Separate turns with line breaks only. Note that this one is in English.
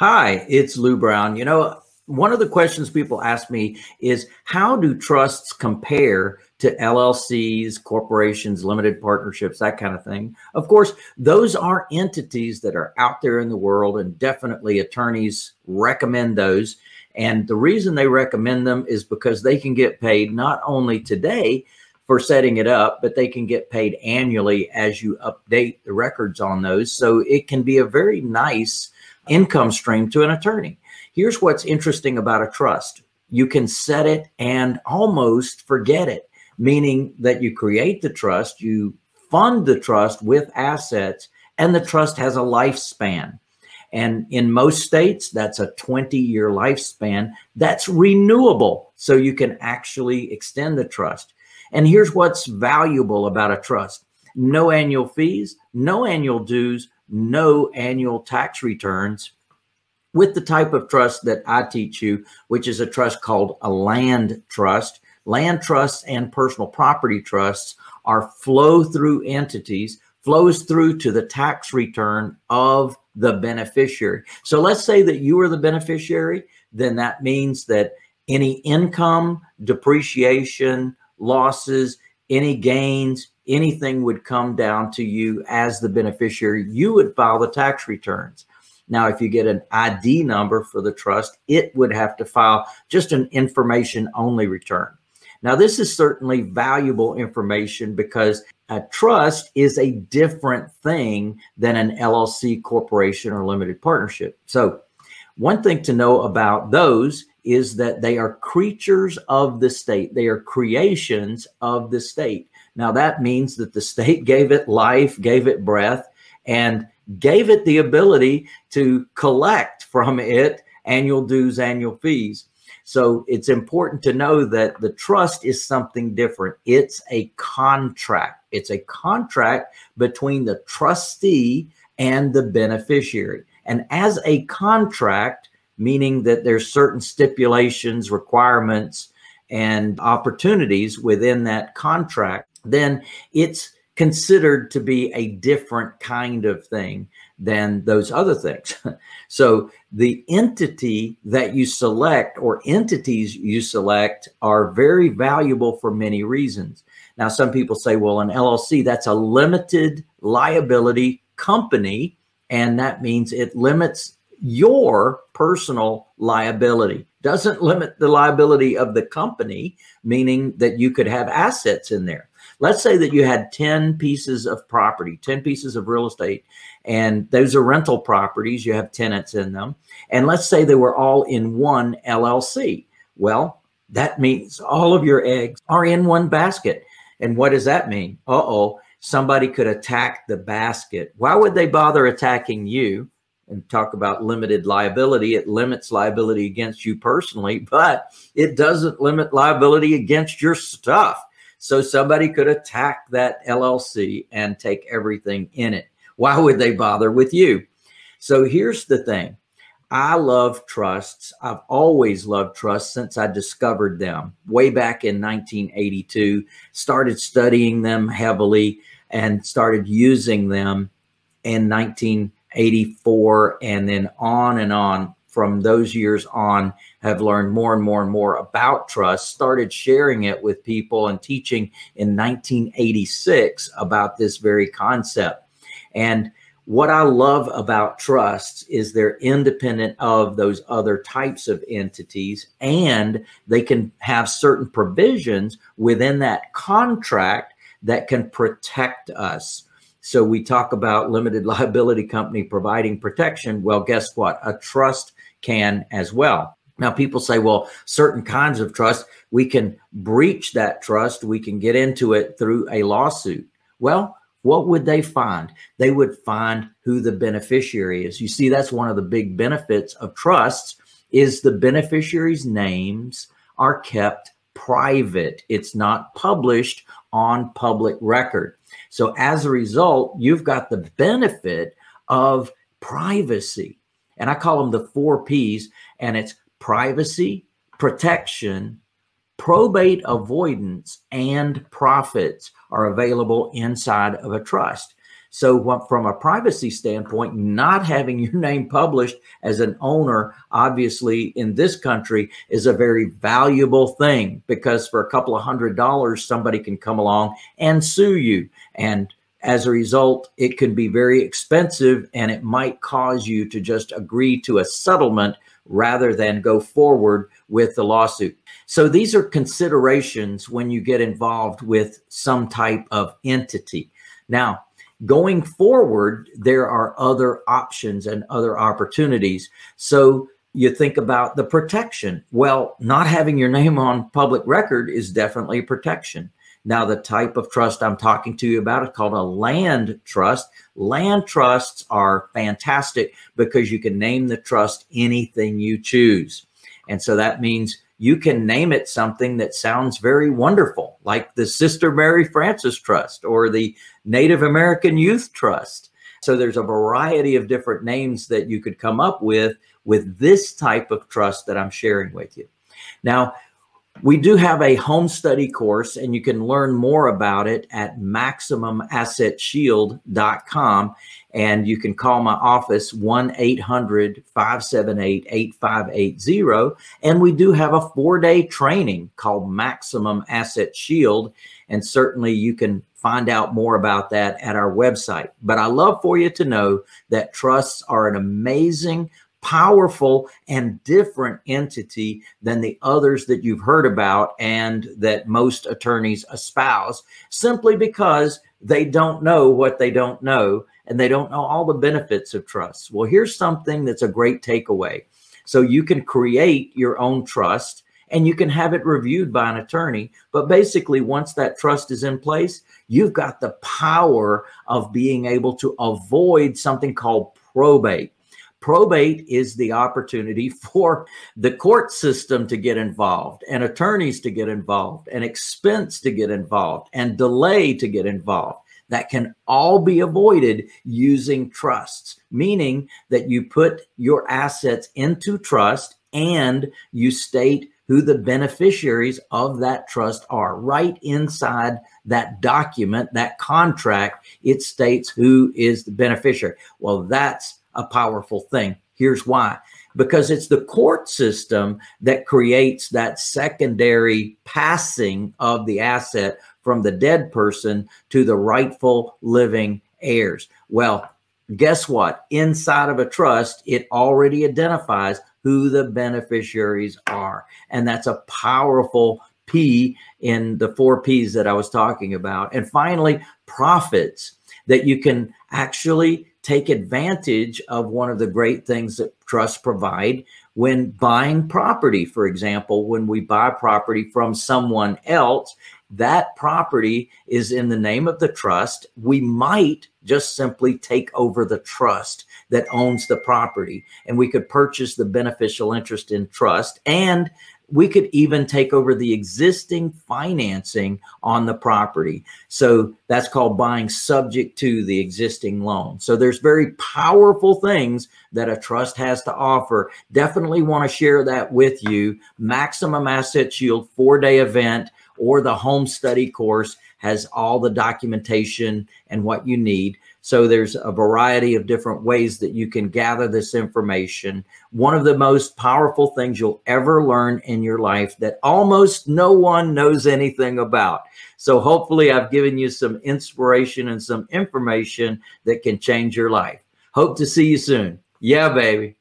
Hi, it's Lou Brown. You know, one of the questions people ask me is how do trusts compare to LLCs, corporations, limited partnerships, that kind of thing? Of course, those are entities that are out there in the world, and definitely attorneys recommend those. And the reason they recommend them is because they can get paid not only today for setting it up, but they can get paid annually as you update the records on those. So it can be a very nice income stream to an attorney. Here's what's interesting about a trust you can set it and almost forget it, meaning that you create the trust, you fund the trust with assets, and the trust has a lifespan. And in most states, that's a 20 year lifespan that's renewable. So you can actually extend the trust. And here's what's valuable about a trust no annual fees, no annual dues, no annual tax returns with the type of trust that I teach you, which is a trust called a land trust. Land trusts and personal property trusts are flow through entities, flows through to the tax return of the beneficiary. So let's say that you are the beneficiary, then that means that any income, depreciation, losses, any gains, anything would come down to you as the beneficiary. You would file the tax returns. Now, if you get an ID number for the trust, it would have to file just an information only return. Now, this is certainly valuable information because a trust is a different thing than an LLC corporation or limited partnership. So, one thing to know about those is that they are creatures of the state, they are creations of the state. Now, that means that the state gave it life, gave it breath, and gave it the ability to collect from it annual dues, annual fees. So it's important to know that the trust is something different. It's a contract. It's a contract between the trustee and the beneficiary. And as a contract, meaning that there's certain stipulations, requirements, and opportunities within that contract, then it's considered to be a different kind of thing than those other things. so the entity that you select or entities you select are very valuable for many reasons. Now, some people say, well, an LLC, that's a limited liability company, and that means it limits your personal liability. Doesn't limit the liability of the company, meaning that you could have assets in there. Let's say that you had 10 pieces of property, 10 pieces of real estate, and those are rental properties. You have tenants in them. And let's say they were all in one LLC. Well, that means all of your eggs are in one basket. And what does that mean? Uh oh, somebody could attack the basket. Why would they bother attacking you? And talk about limited liability. It limits liability against you personally, but it doesn't limit liability against your stuff. So somebody could attack that LLC and take everything in it. Why would they bother with you? So here's the thing. I love trusts. I've always loved trusts since I discovered them way back in 1982. Started studying them heavily and started using them in 1984 and then on and on from those years on have learned more and more and more about trust started sharing it with people and teaching in 1986 about this very concept. And what i love about trusts is they're independent of those other types of entities and they can have certain provisions within that contract that can protect us so we talk about limited liability company providing protection. Well, guess what? A trust can as well. Now, people say, well, certain kinds of trust, we can breach that trust, we can get into it through a lawsuit. Well, what would they find? They would find who the beneficiary is. You see, that's one of the big benefits of trusts is the beneficiaries' names are kept private. It's not published on public record. So as a result, you've got the benefit of privacy. And I call them the four P's, and it's privacy, protection, probate avoidance, and profits are available inside of a trust. So, from a privacy standpoint, not having your name published as an owner, obviously in this country, is a very valuable thing because for a couple of hundred dollars, somebody can come along and sue you. And as a result, it can be very expensive and it might cause you to just agree to a settlement rather than go forward with the lawsuit. So these are considerations when you get involved with some type of entity. Now, going forward, there are other options and other opportunities. So you think about the protection. Well, not having your name on public record is definitely protection. Now, the type of trust I'm talking to you about is called a land trust. Land trusts are fantastic because you can name the trust anything you choose. And so that means you can name it something that sounds very wonderful, like the Sister Mary Frances Trust or the Native American Youth Trust. So there's a variety of different names that you could come up with with this type of trust that I'm sharing with you. Now, we do have a home study course, and you can learn more about it at MaximumAssetShield.com. And you can call my office 1 800 578 8580. And we do have a four day training called Maximum Asset Shield. And certainly you can find out more about that at our website. But I love for you to know that trusts are an amazing powerful and different entity than the others that you've heard about and that most attorneys espouse simply because they don't know what they don't know and they don't know all the benefits of trust. Well, here's something that's a great takeaway. So you can create your own trust and you can have it reviewed by an attorney. But basically, once that trust is in place, you've got the power of being able to avoid something called probate. Probate is the opportunity for the court system to get involved and attorneys to get involved and expense to get involved and delay to get involved. That can all be avoided using trusts, meaning that you put your assets into trust and you state who the beneficiaries of that trust are. Right inside that document, that contract, it states who is the beneficiary. Well, that's a powerful thing. Here's why because it's the court system that creates that secondary passing of the asset from the dead person to the rightful living heirs. Well, guess what? Inside of a trust, it already identifies who the beneficiaries are. And that's a powerful P in the four P's that I was talking about. And finally, profits that you can actually take advantage of one of the great things that trusts provide when buying property. For example, when we buy property from someone else, that property is in the name of the trust. We might just simply take over the trust that owns the property and we could purchase the beneficial interest in trust and we could even take over the existing financing on the property. So that's called buying subject to the existing loan. So there's very powerful things that a trust has to offer. Definitely want to share that with you. Maximum Asset Shield four day event or the home study course has all the documentation and what you need. So there's a variety of different ways that you can gather this information. One of the most powerful things you'll ever learn in your life that almost no one knows anything about. So hopefully I've given you some inspiration and some information that can change your life. Hope to see you soon. Yeah, baby.